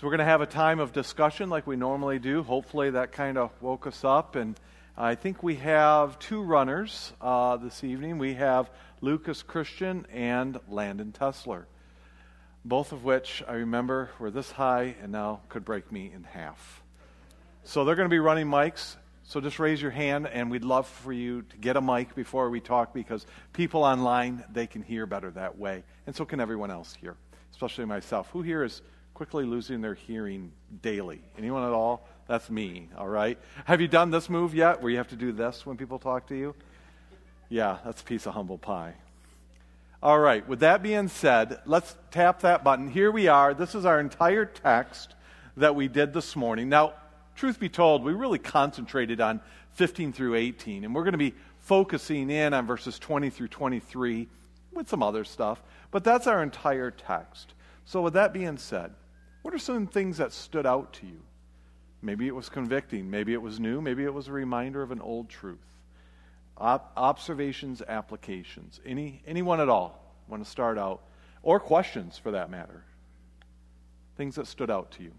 So we're going to have a time of discussion like we normally do. Hopefully that kind of woke us up. And I think we have two runners uh, this evening. We have Lucas Christian and Landon Tessler, both of which I remember were this high and now could break me in half. So they're going to be running mics. So just raise your hand, and we'd love for you to get a mic before we talk because people online, they can hear better that way. And so can everyone else here, especially myself. Who here is quickly losing their hearing daily. Anyone at all? That's me, all right? Have you done this move yet where you have to do this when people talk to you? Yeah, that's a piece of humble pie. All right, with that being said, let's tap that button. Here we are. This is our entire text that we did this morning. Now, truth be told, we really concentrated on 15 through 18, and we're going to be focusing in on verses 20 through 23 with some other stuff, but that's our entire text. So, with that being said, what are some things that stood out to you? Maybe it was convicting, maybe it was new, maybe it was a reminder of an old truth. Ob- observations, applications. Any anyone at all want to start out or questions for that matter? Things that stood out to you.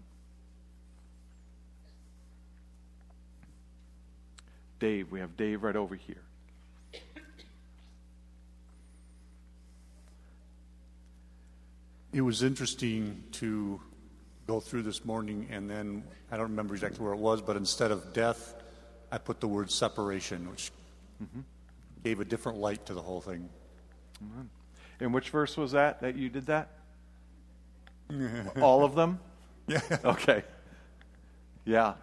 Dave, we have Dave right over here. It was interesting to go through this morning, and then I don't remember exactly where it was, but instead of death, I put the word separation, which mm-hmm. gave a different light to the whole thing. Mm-hmm. In which verse was that that you did that? All of them? Yeah. Okay. Yeah.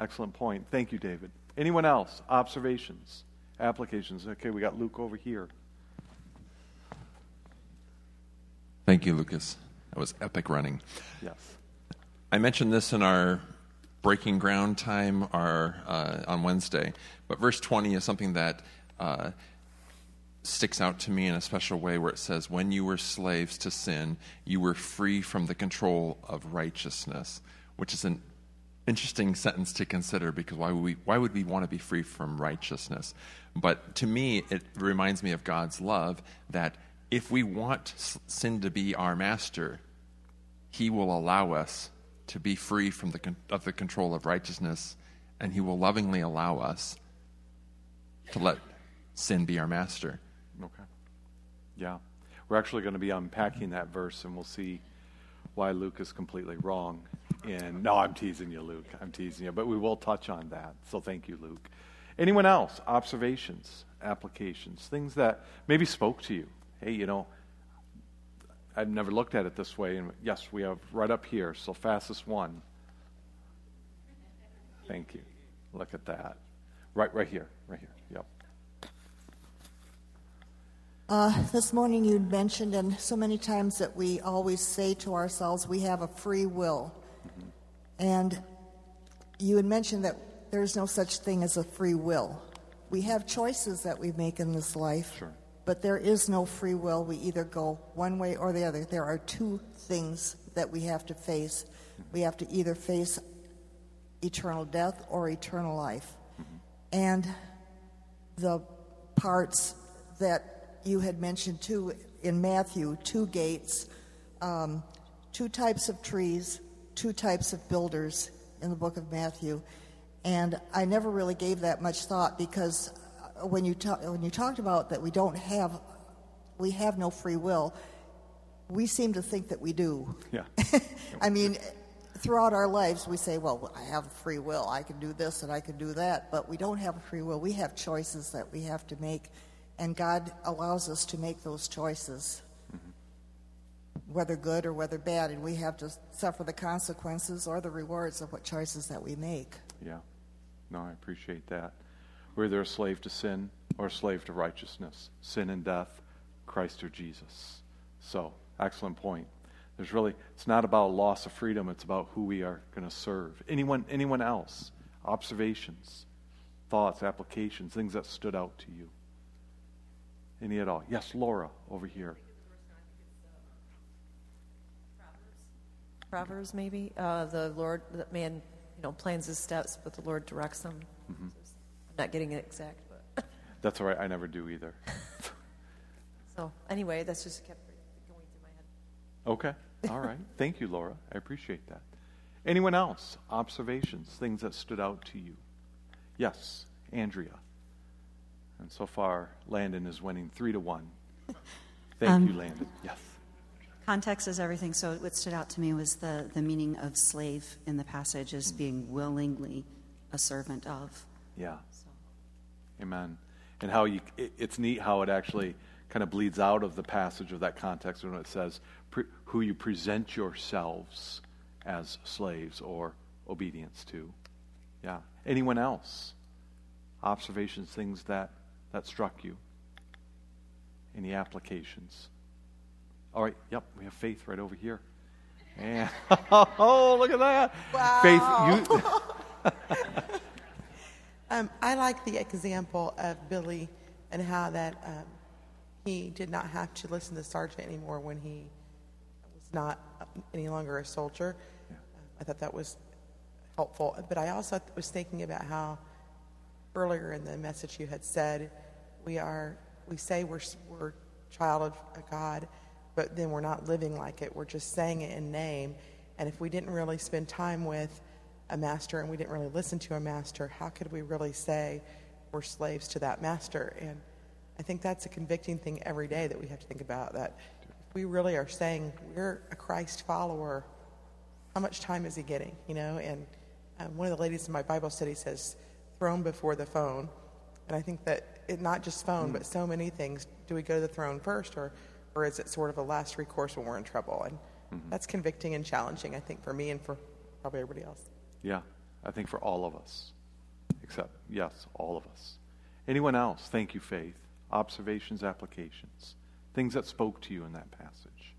Excellent point. Thank you, David. Anyone else? Observations, applications? Okay, we got Luke over here. Thank you, Lucas. That was epic running. Yes. I mentioned this in our breaking ground time our, uh, on Wednesday, but verse 20 is something that uh, sticks out to me in a special way where it says, When you were slaves to sin, you were free from the control of righteousness, which is an interesting sentence to consider because why would we, why would we want to be free from righteousness? But to me, it reminds me of God's love that if we want sin to be our master, he will allow us to be free from the, of the control of righteousness, and he will lovingly allow us to let sin be our master. Okay. Yeah. We're actually going to be unpacking that verse, and we'll see why Luke is completely wrong. And no, I'm teasing you, Luke. I'm teasing you, but we will touch on that. So thank you, Luke. Anyone else? Observations, applications, things that maybe spoke to you hey, you know, I've never looked at it this way. And yes, we have right up here, so fastest one. Thank you. Look at that. Right, right here, right here. Yep. Uh, this morning you mentioned, and so many times that we always say to ourselves, we have a free will. Mm-hmm. And you had mentioned that there's no such thing as a free will. We have choices that we make in this life. Sure. But there is no free will. We either go one way or the other. There are two things that we have to face. We have to either face eternal death or eternal life. And the parts that you had mentioned too in Matthew two gates, um, two types of trees, two types of builders in the book of Matthew. And I never really gave that much thought because when you ta- when you talked about that we don't have we have no free will, we seem to think that we do. Yeah. I mean, throughout our lives, we say, "Well, I have free will. I can do this and I can do that," but we don't have free will. We have choices that we have to make, and God allows us to make those choices, mm-hmm. whether good or whether bad, and we have to suffer the consequences or the rewards of what choices that we make. Yeah. No, I appreciate that. We're either a slave to sin or a slave to righteousness, sin and death, Christ or Jesus. So, excellent point. There's really, it's not about loss of freedom, it's about who we are going to serve. Anyone, anyone else? Observations, thoughts, applications, things that stood out to you? Any at all? Yes, Laura, over here. Proverbs, maybe. Uh, the Lord, the man, you know, plans his steps, but the Lord directs them. Mm-hmm not getting it exact, but. That's all right. I never do either. so anyway, that's just kept going through my head. Okay. All right. Thank you, Laura. I appreciate that. Anyone else? Observations, things that stood out to you? Yes, Andrea. And so far, Landon is winning three to one. Thank Um, you, Landon. Yes. Context is everything. So what stood out to me was the, the meaning of slave in the passage as being willingly a servant of. Yeah. Amen. And how you, it, it's neat how it actually kind of bleeds out of the passage of that context when it says, pre, who you present yourselves as slaves or obedience to. Yeah. Anyone else? Observations, things that, that struck you? Any applications? All right. Yep. We have faith right over here. And, oh, look at that. Faith, you. Um, I like the example of Billy and how that um, he did not have to listen to Sergeant anymore when he was not any longer a soldier. Um, I thought that was helpful. But I also was thinking about how earlier in the message you had said we are we say we're we're child of a God, but then we're not living like it. We're just saying it in name. And if we didn't really spend time with a master and we didn't really listen to a master, how could we really say we're slaves to that master? And I think that's a convicting thing every day that we have to think about that if we really are saying we're a Christ follower, how much time is he getting? You know, and um, one of the ladies in my Bible study says, throne before the phone. And I think that it, not just phone, but so many things. Do we go to the throne first, or, or is it sort of a last recourse when we're in trouble? And that's convicting and challenging, I think, for me and for probably everybody else. Yeah, I think for all of us. Except, yes, all of us. Anyone else? Thank you, Faith. Observations, applications, things that spoke to you in that passage.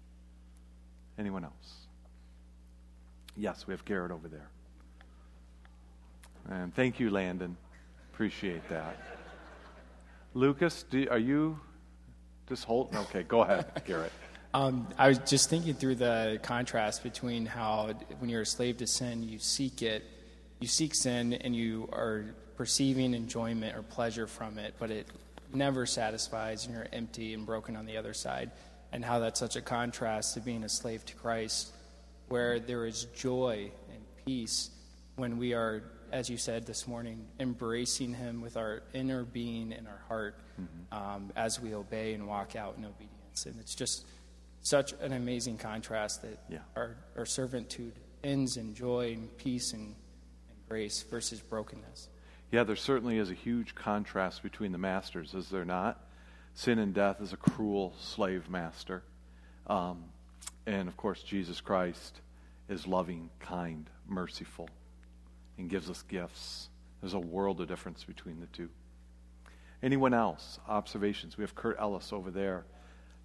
Anyone else? Yes, we have Garrett over there. And thank you, Landon. Appreciate that. Lucas, do, are you just holding? Okay, go ahead, Garrett. Um, I was just thinking through the contrast between how when you're a slave to sin, you seek it, you seek sin, and you are perceiving enjoyment or pleasure from it, but it never satisfies, and you're empty and broken on the other side. And how that's such a contrast to being a slave to Christ, where there is joy and peace when we are, as you said this morning, embracing Him with our inner being and our heart um, as we obey and walk out in obedience. And it's just such an amazing contrast that Yeah. our, our servitude ends in joy and peace and, and grace versus brokenness. Yeah, there certainly is a huge contrast between the masters, is there not? Sin and death is a cruel slave master. Um, and of course, Jesus Christ is loving, kind, merciful, and gives us gifts. There's a world of difference between the two. Anyone else? Observations? We have Kurt Ellis over there.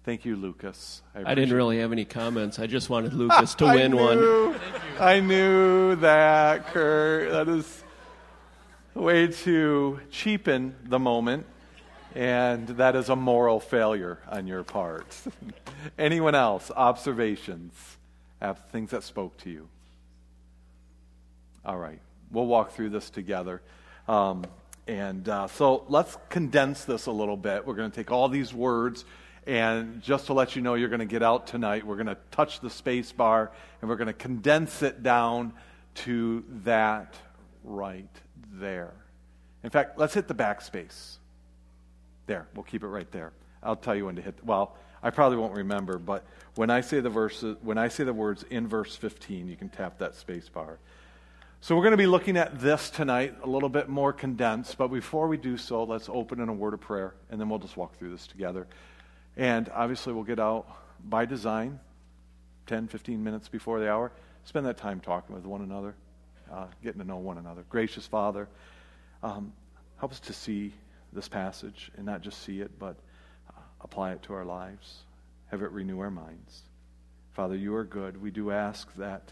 Thank you, Lucas. I didn't really have any comments. I just wanted Lucas to I win one. I knew that, Kurt. That is a way to cheapen the moment, and that is a moral failure on your part. Anyone else? Observations? Have things that spoke to you? All right. We'll walk through this together. Um, and uh, so let's condense this a little bit. We're going to take all these words, and just to let you know, you're going to get out tonight. We're going to touch the space bar, and we're going to condense it down to that right there. In fact, let's hit the backspace. There, we'll keep it right there. I'll tell you when to hit. Well, I probably won't remember, but when I say the verses, when I say the words in verse 15, you can tap that space bar. So we're going to be looking at this tonight, a little bit more condensed. But before we do so, let's open in a word of prayer, and then we'll just walk through this together. And obviously, we'll get out by design, 10, 15 minutes before the hour. Spend that time talking with one another, uh, getting to know one another. Gracious Father, um, help us to see this passage and not just see it, but uh, apply it to our lives. Have it renew our minds. Father, you are good. We do ask that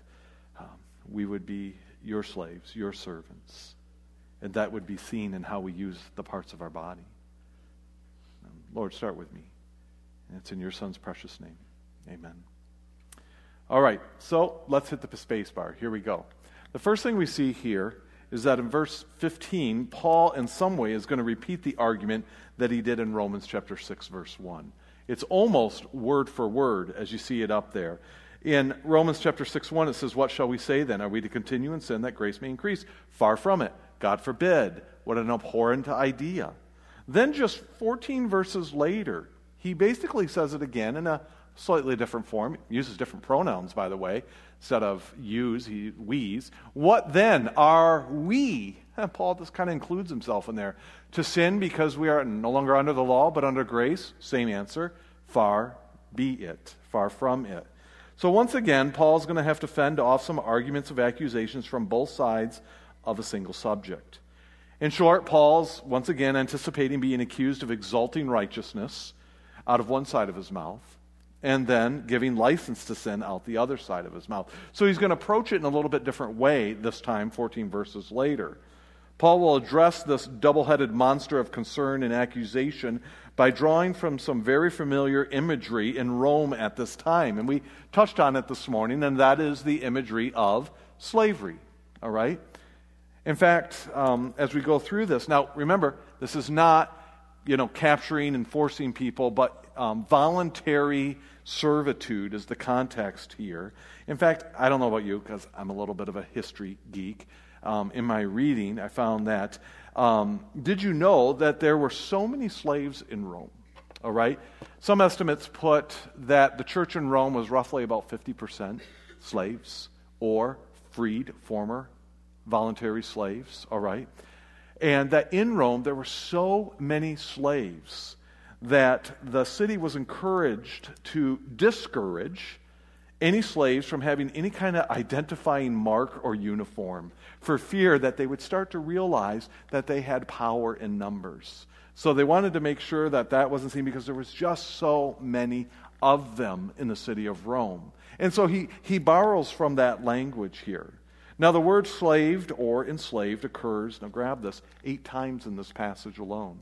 um, we would be your slaves, your servants, and that would be seen in how we use the parts of our body. Um, Lord, start with me. And it's in your Son's precious name. Amen. All right, so let's hit the space bar. Here we go. The first thing we see here is that in verse 15, Paul, in some way, is going to repeat the argument that he did in Romans chapter 6, verse 1. It's almost word for word as you see it up there. In Romans chapter 6 1, it says, What shall we say then? Are we to continue in sin that grace may increase? Far from it. God forbid. What an abhorrent idea. Then, just 14 verses later, he basically says it again in a slightly different form. Uses different pronouns, by the way, instead of yous, he we's. What then are we? And Paul just kind of includes himself in there. To sin because we are no longer under the law, but under grace? Same answer. Far be it. Far from it. So, once again, Paul's going to have to fend off some arguments of accusations from both sides of a single subject. In short, Paul's once again anticipating being accused of exalting righteousness out of one side of his mouth and then giving license to sin out the other side of his mouth. So he's going to approach it in a little bit different way this time, 14 verses later. Paul will address this double headed monster of concern and accusation by drawing from some very familiar imagery in Rome at this time. And we touched on it this morning, and that is the imagery of slavery. All right? In fact, um, as we go through this, now remember, this is not, you know, capturing and forcing people, but um, voluntary servitude is the context here. In fact, I don't know about you, because I'm a little bit of a history geek. Um, in my reading, I found that. Um, did you know that there were so many slaves in Rome? All right? Some estimates put that the church in Rome was roughly about 50% slaves or freed former voluntary slaves, all right? And that in Rome there were so many slaves that the city was encouraged to discourage any slaves from having any kind of identifying mark or uniform for fear that they would start to realize that they had power in numbers. So they wanted to make sure that that wasn't seen because there was just so many of them in the city of Rome. And so he, he borrows from that language here. Now, the word slaved or enslaved occurs, now grab this, eight times in this passage alone.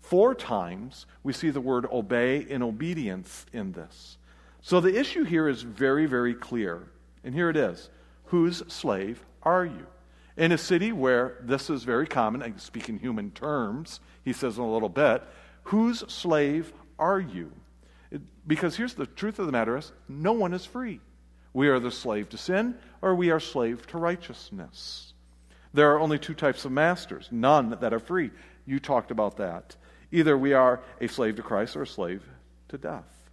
Four times we see the word obey and obedience in this. So the issue here is very, very clear. And here it is Whose slave are you? In a city where this is very common, I speak in human terms, he says in a little bit, whose slave are you? It, because here's the truth of the matter is no one is free. We are the slave to sin or we are slave to righteousness. There are only two types of masters, none that are free. You talked about that. Either we are a slave to Christ or a slave to death.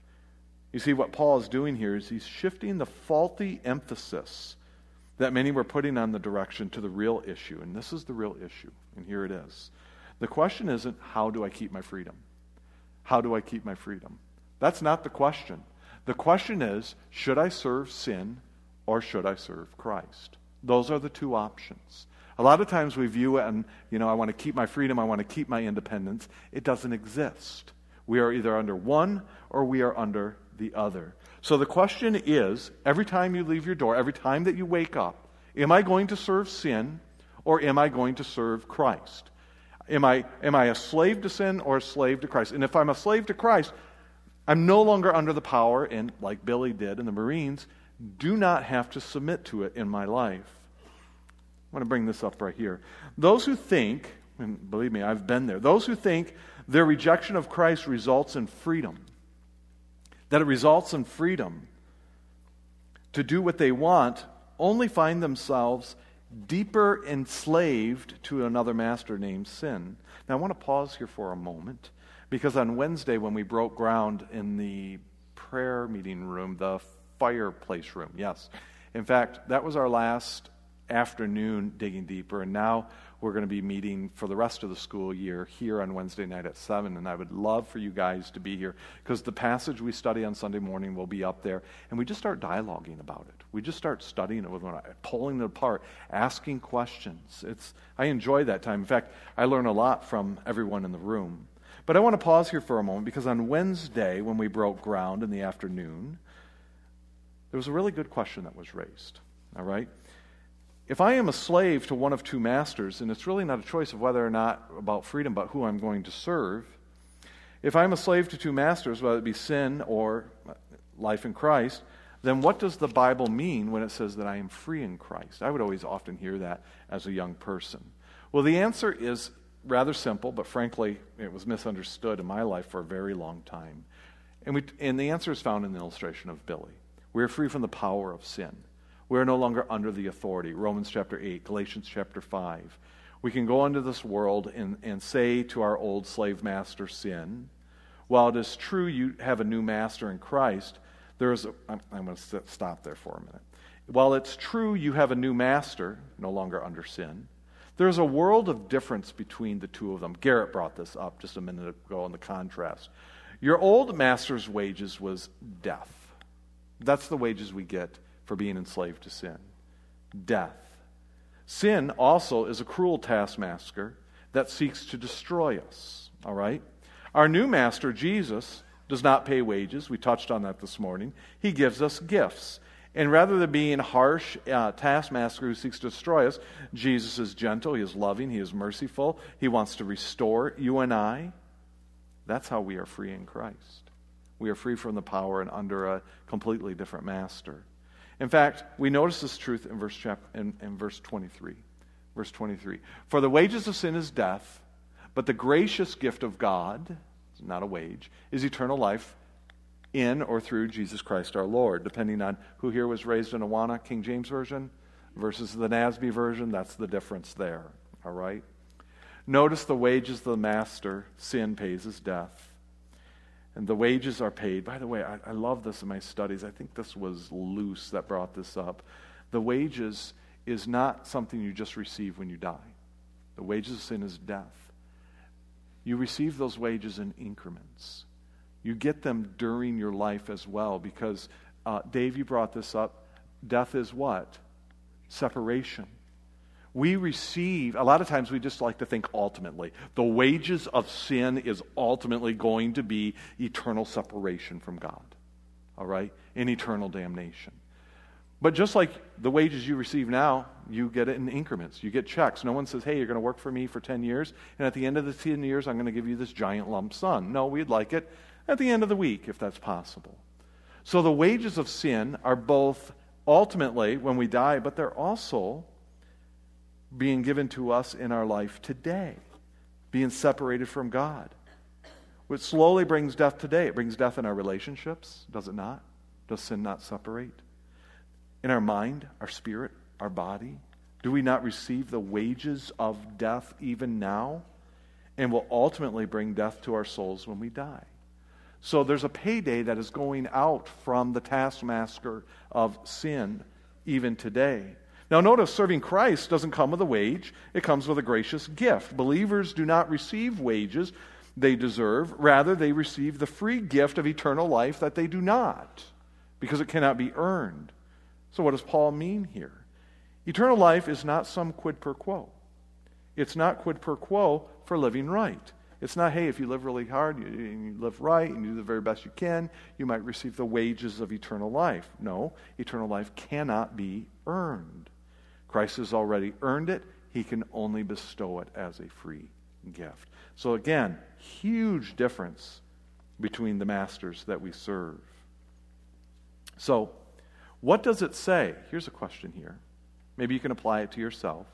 You see, what Paul is doing here is he's shifting the faulty emphasis that many were putting on the direction to the real issue. And this is the real issue. And here it is. The question isn't, how do I keep my freedom? How do I keep my freedom? That's not the question. The question is, should I serve sin or should I serve Christ? Those are the two options. A lot of times we view it and, you know, I want to keep my freedom, I want to keep my independence. It doesn't exist. We are either under one or we are under the other. So the question is every time you leave your door, every time that you wake up, am I going to serve sin or am I going to serve Christ? Am I, am I a slave to sin or a slave to Christ? And if I'm a slave to Christ, I'm no longer under the power, and like Billy did in the Marines, do not have to submit to it in my life. I want to bring this up right here. Those who think, and believe me, I've been there, those who think their rejection of Christ results in freedom, that it results in freedom to do what they want, only find themselves deeper enslaved to another master named sin. Now, I want to pause here for a moment because on Wednesday, when we broke ground in the prayer meeting room, the fireplace room, yes. In fact, that was our last afternoon digging deeper. And now we're going to be meeting for the rest of the school year here on Wednesday night at 7. And I would love for you guys to be here because the passage we study on Sunday morning will be up there. And we just start dialoguing about it. We just start studying it with one another, pulling it apart, asking questions. It's, I enjoy that time. In fact, I learn a lot from everyone in the room. But I want to pause here for a moment because on Wednesday, when we broke ground in the afternoon, there was a really good question that was raised. All right? If I am a slave to one of two masters, and it's really not a choice of whether or not about freedom, but who I'm going to serve, if I'm a slave to two masters, whether it be sin or life in Christ, then what does the Bible mean when it says that I am free in Christ? I would always often hear that as a young person. Well, the answer is rather simple, but frankly, it was misunderstood in my life for a very long time. And, we, and the answer is found in the illustration of Billy. We are free from the power of sin. We are no longer under the authority. Romans chapter 8, Galatians chapter 5. We can go into this world and, and say to our old slave master, sin, while it is true you have a new master in Christ, there is a, I'm, I'm going to stop there for a minute. While it's true you have a new master, no longer under sin, there's a world of difference between the two of them. Garrett brought this up just a minute ago in the contrast. Your old master's wages was death. That's the wages we get for being enslaved to sin death. Sin also is a cruel taskmaster that seeks to destroy us. All right? Our new master, Jesus, does not pay wages. We touched on that this morning. He gives us gifts. And rather than being harsh uh, taskmaster who seeks to destroy us, Jesus is gentle, he is loving, he is merciful. He wants to restore you and I. That's how we are free in Christ. We are free from the power and under a completely different master. In fact, we notice this truth in verse, chap- in, in verse 23. Verse 23. For the wages of sin is death, but the gracious gift of God, not a wage, is eternal life in or through Jesus Christ our Lord, depending on who here was raised in Awana, King James Version, versus the NASB version. That's the difference there. All right? Notice the wages of the master, sin pays is death. And the wages are paid. By the way, I, I love this in my studies. I think this was Luce that brought this up. The wages is not something you just receive when you die. The wages of sin is death. You receive those wages in increments. You get them during your life as well because, uh, Dave, you brought this up. Death is what? Separation. We receive, a lot of times we just like to think ultimately. The wages of sin is ultimately going to be eternal separation from God, all right? In eternal damnation. But just like the wages you receive now, you get it in increments. You get checks. No one says, hey, you're going to work for me for 10 years, and at the end of the 10 years, I'm going to give you this giant lump sum. No, we'd like it at the end of the week, if that's possible. So the wages of sin are both ultimately when we die, but they're also being given to us in our life today, being separated from God. Which slowly brings death today. It brings death in our relationships, does it not? Does sin not separate? in our mind, our spirit, our body? Do we not receive the wages of death even now? And will ultimately bring death to our souls when we die. So there's a payday that is going out from the taskmaster of sin even today. Now, notice serving Christ doesn't come with a wage, it comes with a gracious gift. Believers do not receive wages they deserve, rather, they receive the free gift of eternal life that they do not, because it cannot be earned. So, what does Paul mean here? Eternal life is not some quid pro quo. It's not quid pro quo for living right. It's not, hey, if you live really hard you, and you live right and you do the very best you can, you might receive the wages of eternal life. No, eternal life cannot be earned. Christ has already earned it, he can only bestow it as a free gift. So, again, huge difference between the masters that we serve. So, what does it say? Here's a question here. Maybe you can apply it to yourself.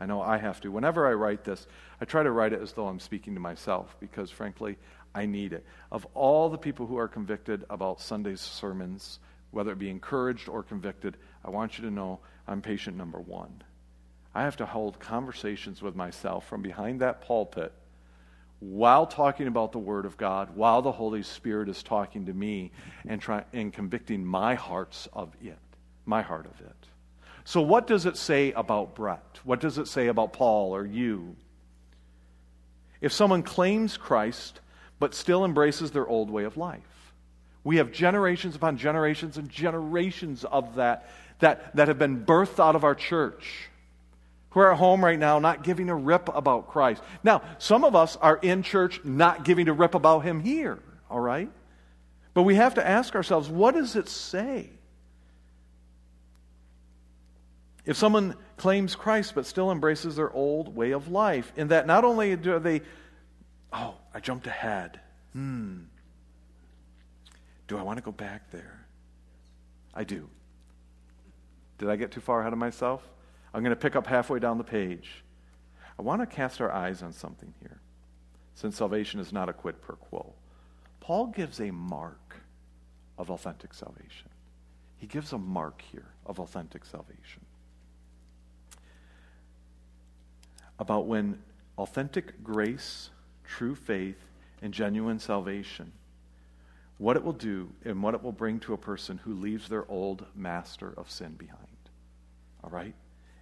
I know I have to. Whenever I write this, I try to write it as though I'm speaking to myself because, frankly, I need it. Of all the people who are convicted about Sunday's sermons, whether it be encouraged or convicted, I want you to know I'm patient number one. I have to hold conversations with myself from behind that pulpit while talking about the Word of God, while the Holy Spirit is talking to me and, try, and convicting my hearts of it, my heart of it. So, what does it say about Brett? What does it say about Paul or you? If someone claims Christ but still embraces their old way of life, we have generations upon generations and generations of that that, that have been birthed out of our church who are at home right now not giving a rip about Christ. Now, some of us are in church not giving a rip about Him here, all right? But we have to ask ourselves what does it say? If someone claims Christ but still embraces their old way of life, in that not only do they, oh, I jumped ahead. Hmm. Do I want to go back there? I do. Did I get too far ahead of myself? I'm going to pick up halfway down the page. I want to cast our eyes on something here, since salvation is not a quid pro quo. Paul gives a mark of authentic salvation. he gives a mark here of authentic salvation. About when authentic grace, true faith, and genuine salvation, what it will do and what it will bring to a person who leaves their old master of sin behind. All right?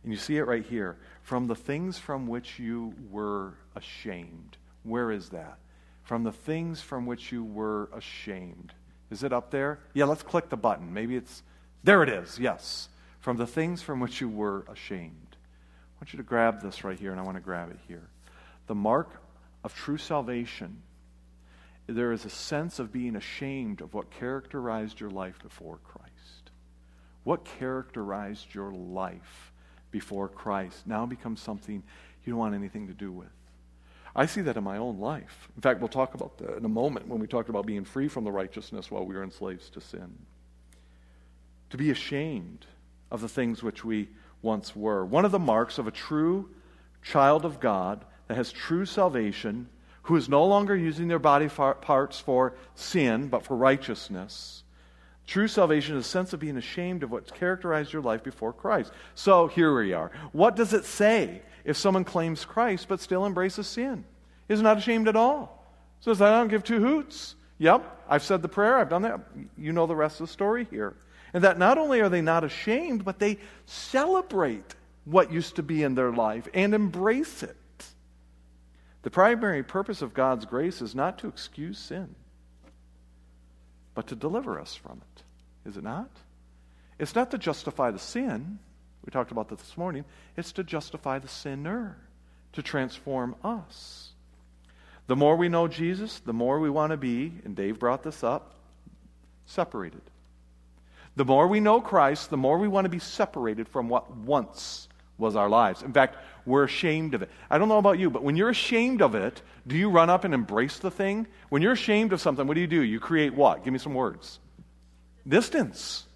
And you see it right here. From the things from which you were ashamed. Where is that? From the things from which you were ashamed. Is it up there? Yeah, let's click the button. Maybe it's. There it is, yes. From the things from which you were ashamed. I want you to grab this right here, and I want to grab it here. The mark of true salvation there is a sense of being ashamed of what characterized your life before Christ. What characterized your life before Christ now becomes something you don't want anything to do with. I see that in my own life. In fact, we'll talk about that in a moment when we talked about being free from the righteousness while we were enslaved to sin. To be ashamed of the things which we once were. One of the marks of a true child of God that has true salvation who is no longer using their body parts for sin, but for righteousness. True salvation is a sense of being ashamed of what's characterized your life before Christ. So here we are. What does it say if someone claims Christ but still embraces sin? Is not ashamed at all. Says, I don't give two hoots. Yep, I've said the prayer, I've done that. You know the rest of the story here. And that not only are they not ashamed, but they celebrate what used to be in their life and embrace it. The primary purpose of God's grace is not to excuse sin, but to deliver us from it. Is it not? It's not to justify the sin. We talked about that this morning. It's to justify the sinner, to transform us. The more we know Jesus, the more we want to be, and Dave brought this up, separated. The more we know Christ, the more we want to be separated from what once was our lives. In fact, we're ashamed of it. I don't know about you, but when you're ashamed of it, do you run up and embrace the thing? When you're ashamed of something, what do you do? You create what? Give me some words. Distance.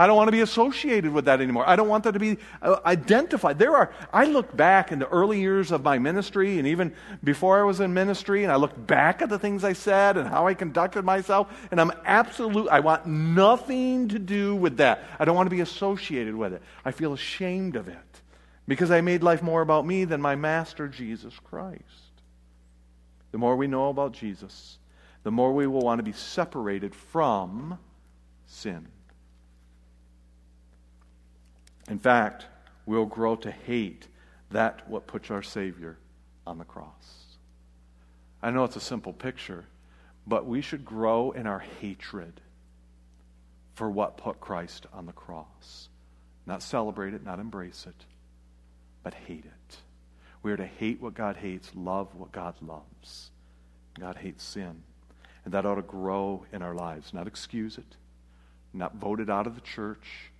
I don't want to be associated with that anymore. I don't want that to be uh, identified. There are, I look back in the early years of my ministry and even before I was in ministry, and I look back at the things I said and how I conducted myself, and I'm absolute, I want nothing to do with that. I don't want to be associated with it. I feel ashamed of it because I made life more about me than my master, Jesus Christ. The more we know about Jesus, the more we will want to be separated from sin. In fact, we'll grow to hate that what puts our Savior on the cross. I know it's a simple picture, but we should grow in our hatred for what put Christ on the cross. Not celebrate it, not embrace it but hate it. We are to hate what God hates, love what God loves. God hates sin. And that ought to grow in our lives, not excuse it, not vote it out of the church,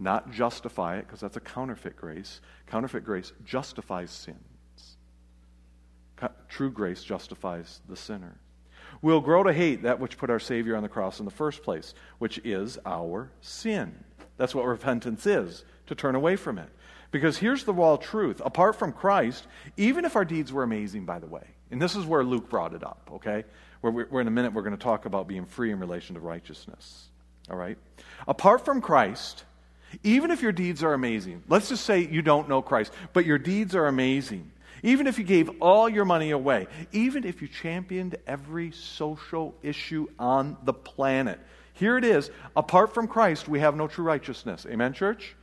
not justify it, because that's a counterfeit grace. Counterfeit grace justifies sins. True grace justifies the sinner. We'll grow to hate that which put our Savior on the cross in the first place, which is our sin. That's what repentance is, to turn away from it. Because here's the raw truth apart from Christ, even if our deeds were amazing, by the way, and this is where Luke brought it up, okay? Where we're, in a minute, we're going to talk about being free in relation to righteousness, all right? Apart from Christ, even if your deeds are amazing, let's just say you don't know Christ, but your deeds are amazing. Even if you gave all your money away, even if you championed every social issue on the planet, here it is. Apart from Christ, we have no true righteousness. Amen, church?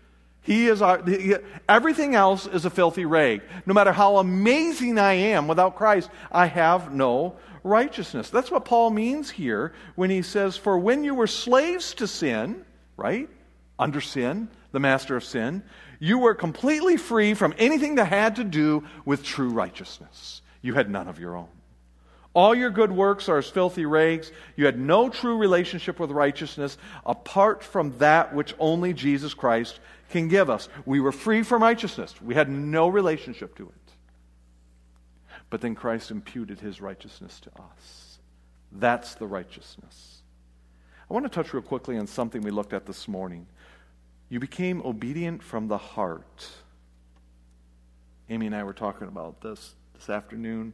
He is our, he, everything else is a filthy rag. No matter how amazing I am without Christ, I have no righteousness. That's what Paul means here when he says, For when you were slaves to sin, right? Under sin, the master of sin, you were completely free from anything that had to do with true righteousness. You had none of your own. All your good works are as filthy rags. You had no true relationship with righteousness apart from that which only Jesus Christ can give us. We were free from righteousness, we had no relationship to it. But then Christ imputed his righteousness to us. That's the righteousness. I want to touch real quickly on something we looked at this morning. You became obedient from the heart. Amy and I were talking about this this afternoon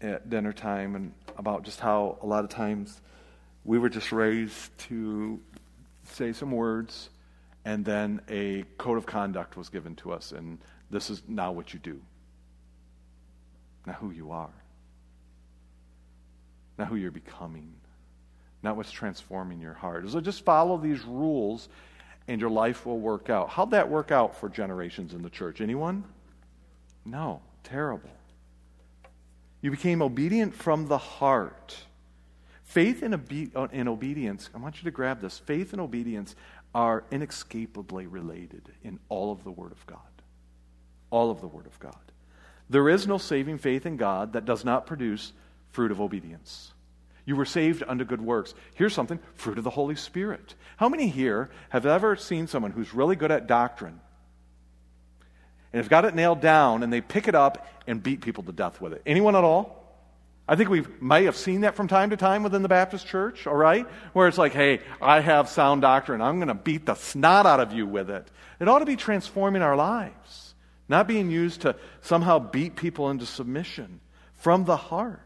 at dinner time and about just how a lot of times we were just raised to say some words, and then a code of conduct was given to us, and this is now what you do. Not who you are, not who you're becoming, not what's transforming your heart. So just follow these rules, and your life will work out. How'd that work out for generations in the church? Anyone? No, terrible. You became obedient from the heart. Faith and, obe- uh, and obedience, I want you to grab this. Faith and obedience are inescapably related in all of the Word of God. All of the Word of God. There is no saving faith in God that does not produce fruit of obedience. You were saved unto good works. Here's something fruit of the Holy Spirit. How many here have ever seen someone who's really good at doctrine and have got it nailed down and they pick it up and beat people to death with it? Anyone at all? I think we might have seen that from time to time within the Baptist church, all right? Where it's like, hey, I have sound doctrine. I'm going to beat the snot out of you with it. It ought to be transforming our lives, not being used to somehow beat people into submission from the heart.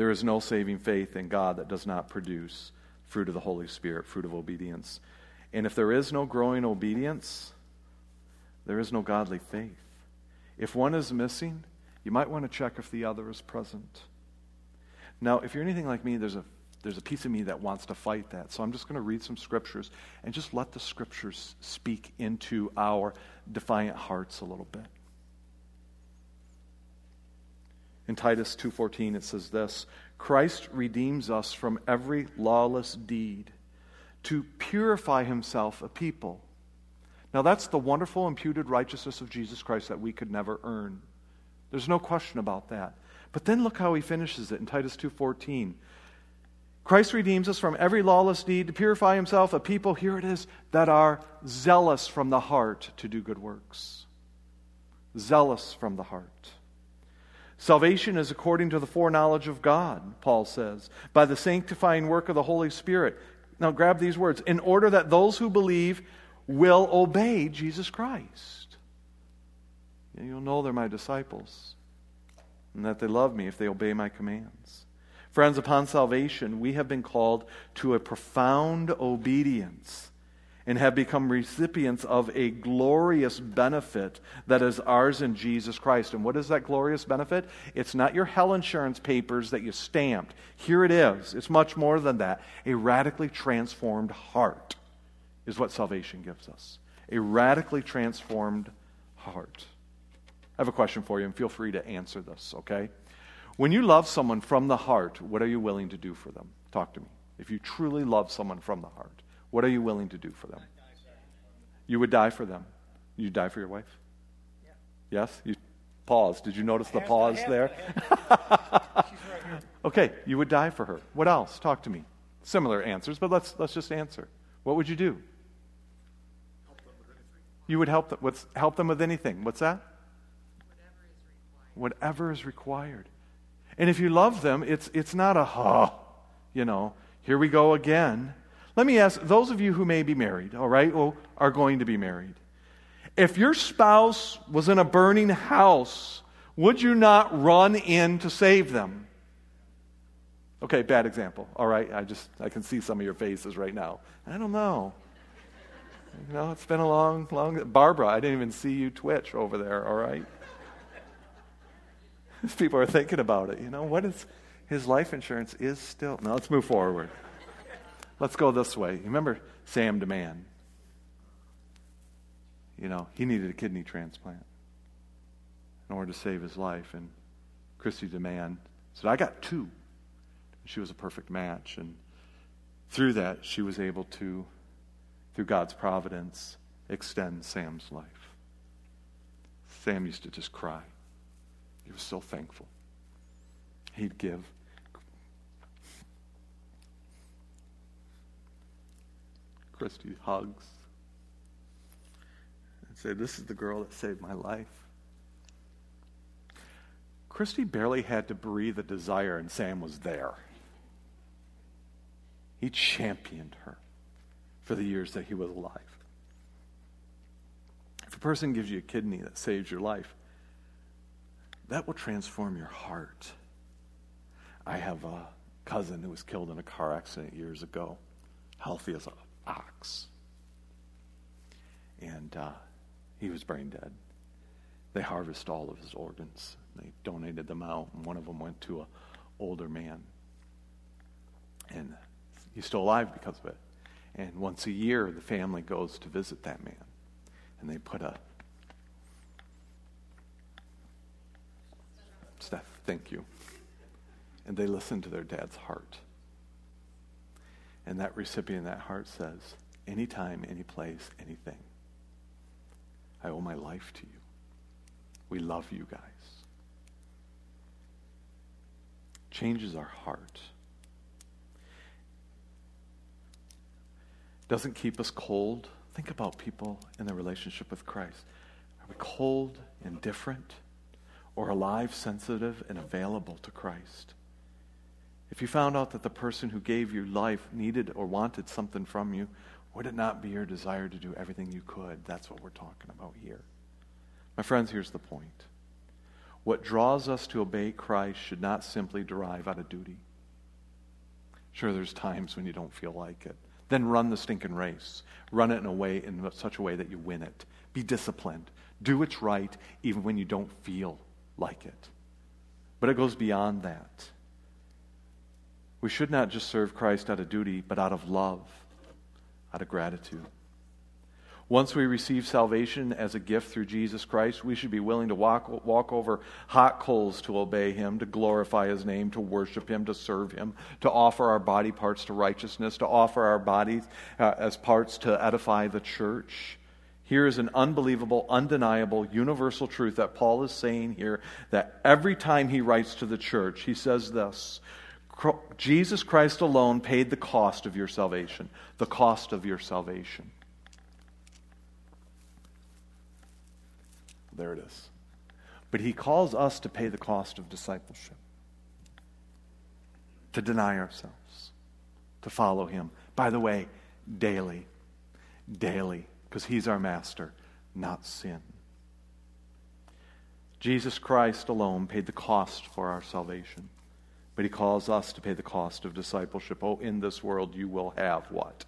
There is no saving faith in God that does not produce fruit of the Holy Spirit, fruit of obedience. And if there is no growing obedience, there is no godly faith. If one is missing, you might want to check if the other is present. Now, if you're anything like me, there's a there's a piece of me that wants to fight that. So I'm just going to read some scriptures and just let the scriptures speak into our defiant hearts a little bit. In Titus 2:14 it says this, Christ redeems us from every lawless deed to purify himself a people now, that's the wonderful imputed righteousness of Jesus Christ that we could never earn. There's no question about that. But then look how he finishes it in Titus 2:14. Christ redeems us from every lawless deed to purify himself a people here it is that are zealous from the heart to do good works. Zealous from the heart. Salvation is according to the foreknowledge of God, Paul says, by the sanctifying work of the Holy Spirit. Now grab these words. In order that those who believe will obey Jesus Christ. You'll know they're my disciples and that they love me if they obey my commands. Friends, upon salvation, we have been called to a profound obedience and have become recipients of a glorious benefit that is ours in Jesus Christ. And what is that glorious benefit? It's not your health insurance papers that you stamped. Here it is. It's much more than that a radically transformed heart is what salvation gives us a radically transformed heart. I have a question for you, and feel free to answer this, okay? When you love someone from the heart, what are you willing to do for them? Talk to me. If you truly love someone from the heart, what are you willing to do for them? You would die for them. You die for your wife? Yeah. Yes? You pause. Did you notice the pause there? okay, you would die for her. What else? Talk to me. Similar answers, but let's let's just answer. What would you do? You would help them. What's, help them with anything. What's that? Whatever is required. And if you love them, it's, it's not a, oh, you know, here we go again. Let me ask those of you who may be married, all right, or are going to be married. If your spouse was in a burning house, would you not run in to save them? Okay, bad example. All right, I just I can see some of your faces right now. I don't know. You know, it's been a long, long. Barbara, I didn't even see you twitch over there, all right? People are thinking about it. You know, what is his life insurance is still. Now, let's move forward. Let's go this way. You remember Sam DeMan? You know, he needed a kidney transplant in order to save his life. And Christy DeMan said, I got two. She was a perfect match. And through that, she was able to through God's providence, extend Sam's life. Sam used to just cry. He was so thankful. He'd give. Christy hugs and say, This is the girl that saved my life. Christy barely had to breathe a desire, and Sam was there. He championed her for the years that he was alive. If a person gives you a kidney that saves your life, that will transform your heart. I have a cousin who was killed in a car accident years ago, healthy as an ox. And uh, he was brain dead. They harvested all of his organs. They donated them out, and one of them went to an older man. And he's still alive because of it. And once a year, the family goes to visit that man. And they put a Steph, thank you. And they listen to their dad's heart. And that recipient that heart says, anytime, any place, anything, I owe my life to you. We love you guys. Changes our heart. Doesn't keep us cold. Think about people in their relationship with Christ. Are we cold, indifferent? or alive, sensitive, and available to Christ. If you found out that the person who gave you life needed or wanted something from you, would it not be your desire to do everything you could? That's what we're talking about here. My friends, here's the point. What draws us to obey Christ should not simply derive out of duty. Sure, there's times when you don't feel like it. Then run the stinking race. Run it in a way in such a way that you win it. Be disciplined. Do what's right even when you don't feel like it. But it goes beyond that. We should not just serve Christ out of duty, but out of love, out of gratitude. Once we receive salvation as a gift through Jesus Christ, we should be willing to walk, walk over hot coals to obey Him, to glorify His name, to worship Him, to serve Him, to offer our body parts to righteousness, to offer our bodies uh, as parts to edify the church. Here is an unbelievable, undeniable, universal truth that Paul is saying here that every time he writes to the church, he says this Jesus Christ alone paid the cost of your salvation, the cost of your salvation. There it is. But he calls us to pay the cost of discipleship, to deny ourselves, to follow him. By the way, daily, daily because he's our master, not sin. Jesus Christ alone paid the cost for our salvation, but he calls us to pay the cost of discipleship. Oh, in this world you will have what?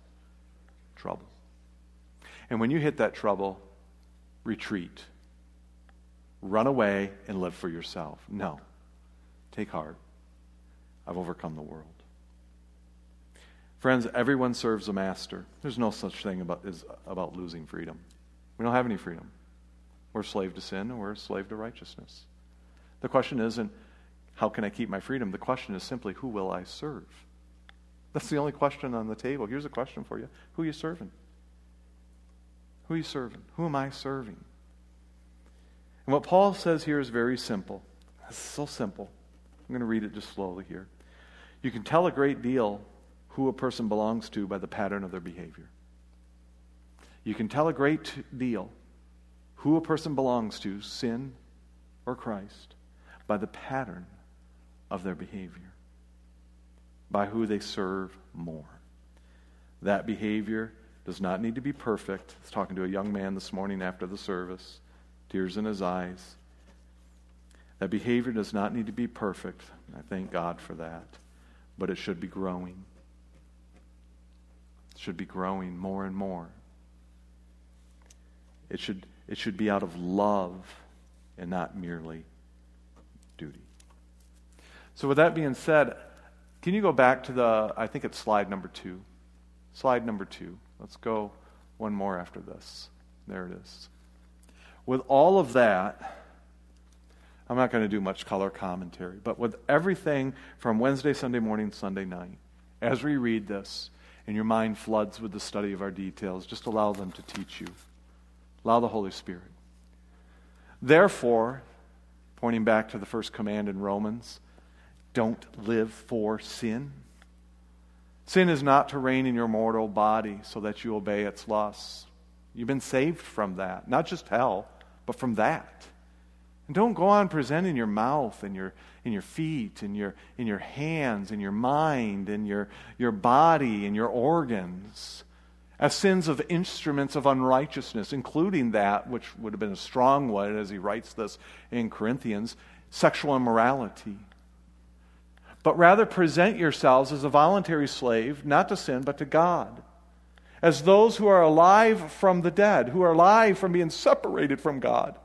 Trouble. And when you hit that trouble, retreat. Run away and live for yourself. No. Take heart. I've overcome the world. Friends, everyone serves a master. There's no such thing about, is, about losing freedom. We don't have any freedom. We're a slave to sin and we're a slave to righteousness. The question isn't, how can I keep my freedom? The question is simply, who will I serve? That's the only question on the table. Here's a question for you Who are you serving? Who are you serving? Who am I serving? And what Paul says here is very simple. It's so simple. I'm going to read it just slowly here. You can tell a great deal who a person belongs to by the pattern of their behavior. You can tell a great deal who a person belongs to, sin or Christ, by the pattern of their behavior, by who they serve more. That behavior does not need to be perfect. I was talking to a young man this morning after the service, tears in his eyes. That behavior does not need to be perfect. I thank God for that. But it should be growing It should be growing more and more. It should, it should be out of love and not merely duty. So, with that being said, can you go back to the, I think it's slide number two. Slide number two. Let's go one more after this. There it is. With all of that, I'm not going to do much color commentary, but with everything from Wednesday, Sunday morning, Sunday night, as we read this, and your mind floods with the study of our details, just allow them to teach you. Allow the Holy Spirit. Therefore, pointing back to the first command in Romans, don't live for sin. Sin is not to reign in your mortal body so that you obey its lusts. You've been saved from that. Not just hell, but from that. And don't go on presenting your mouth and your, and your feet and your, and your hands and your mind and your, your body and your organs as sins of instruments of unrighteousness, including that which would have been a strong one as he writes this in Corinthians sexual immorality. But rather present yourselves as a voluntary slave, not to sin, but to God. As those who are alive from the dead, who are alive from being separated from God.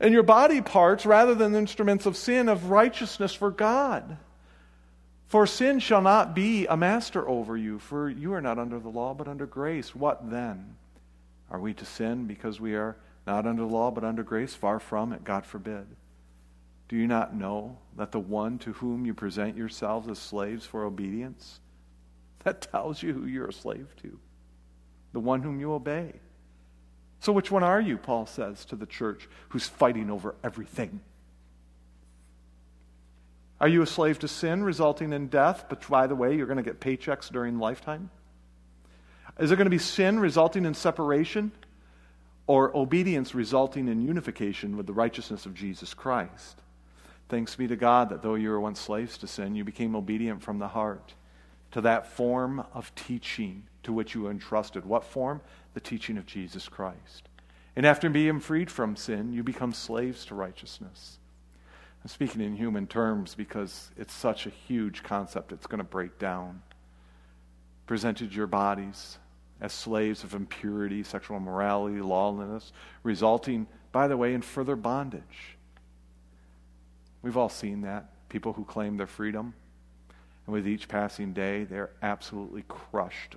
And your body parts, rather than instruments of sin, of righteousness for God. For sin shall not be a master over you, for you are not under the law, but under grace. What then? Are we to sin because we are not under the law, but under grace? Far from it, God forbid. Do you not know that the one to whom you present yourselves as slaves for obedience, that tells you who you're a slave to? The one whom you obey. So, which one are you, Paul says to the church, who's fighting over everything? Are you a slave to sin, resulting in death, but by the way, you're going to get paychecks during lifetime? Is it going to be sin resulting in separation, or obedience resulting in unification with the righteousness of Jesus Christ? Thanks be to God that though you were once slaves to sin, you became obedient from the heart to that form of teaching to which you were entrusted. What form? The teaching of Jesus Christ. And after being freed from sin, you become slaves to righteousness. I'm speaking in human terms because it's such a huge concept, it's going to break down. Presented your bodies as slaves of impurity, sexual immorality, lawlessness, resulting, by the way, in further bondage. We've all seen that. People who claim their freedom. And with each passing day, they're absolutely crushed,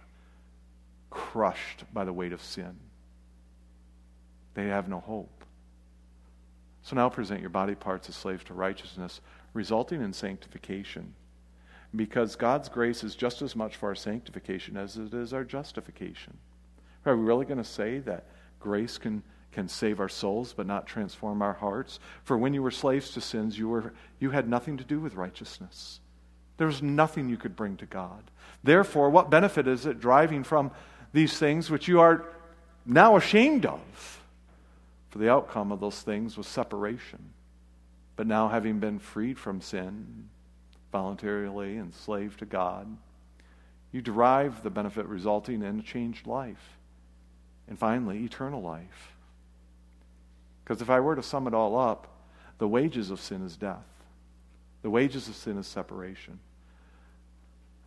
crushed by the weight of sin. They have no hope. So now present your body parts as slaves to righteousness, resulting in sanctification. Because God's grace is just as much for our sanctification as it is our justification. Are we really going to say that grace can can save our souls but not transform our hearts. For when you were slaves to sins, you, were, you had nothing to do with righteousness. There was nothing you could bring to God. Therefore, what benefit is it driving from these things which you are now ashamed of? For the outcome of those things was separation. But now, having been freed from sin, voluntarily enslaved to God, you derive the benefit resulting in a changed life. And finally, eternal life. Because if I were to sum it all up, the wages of sin is death. The wages of sin is separation.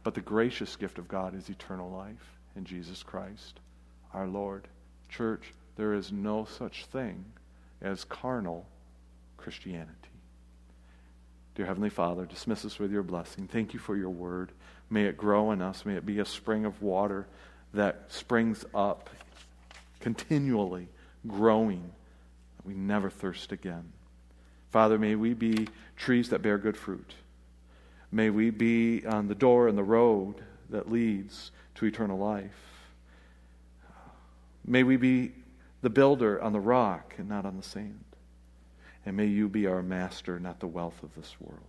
But the gracious gift of God is eternal life in Jesus Christ, our Lord. Church, there is no such thing as carnal Christianity. Dear Heavenly Father, dismiss us with your blessing. Thank you for your word. May it grow in us. May it be a spring of water that springs up continually, growing we never thirst again. Father, may we be trees that bear good fruit. May we be on the door and the road that leads to eternal life. May we be the builder on the rock and not on the sand. And may you be our master, not the wealth of this world.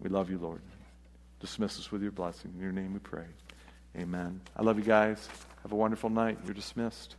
We love you, Lord. Dismiss us with your blessing. In your name we pray. Amen. I love you guys. Have a wonderful night. You're dismissed.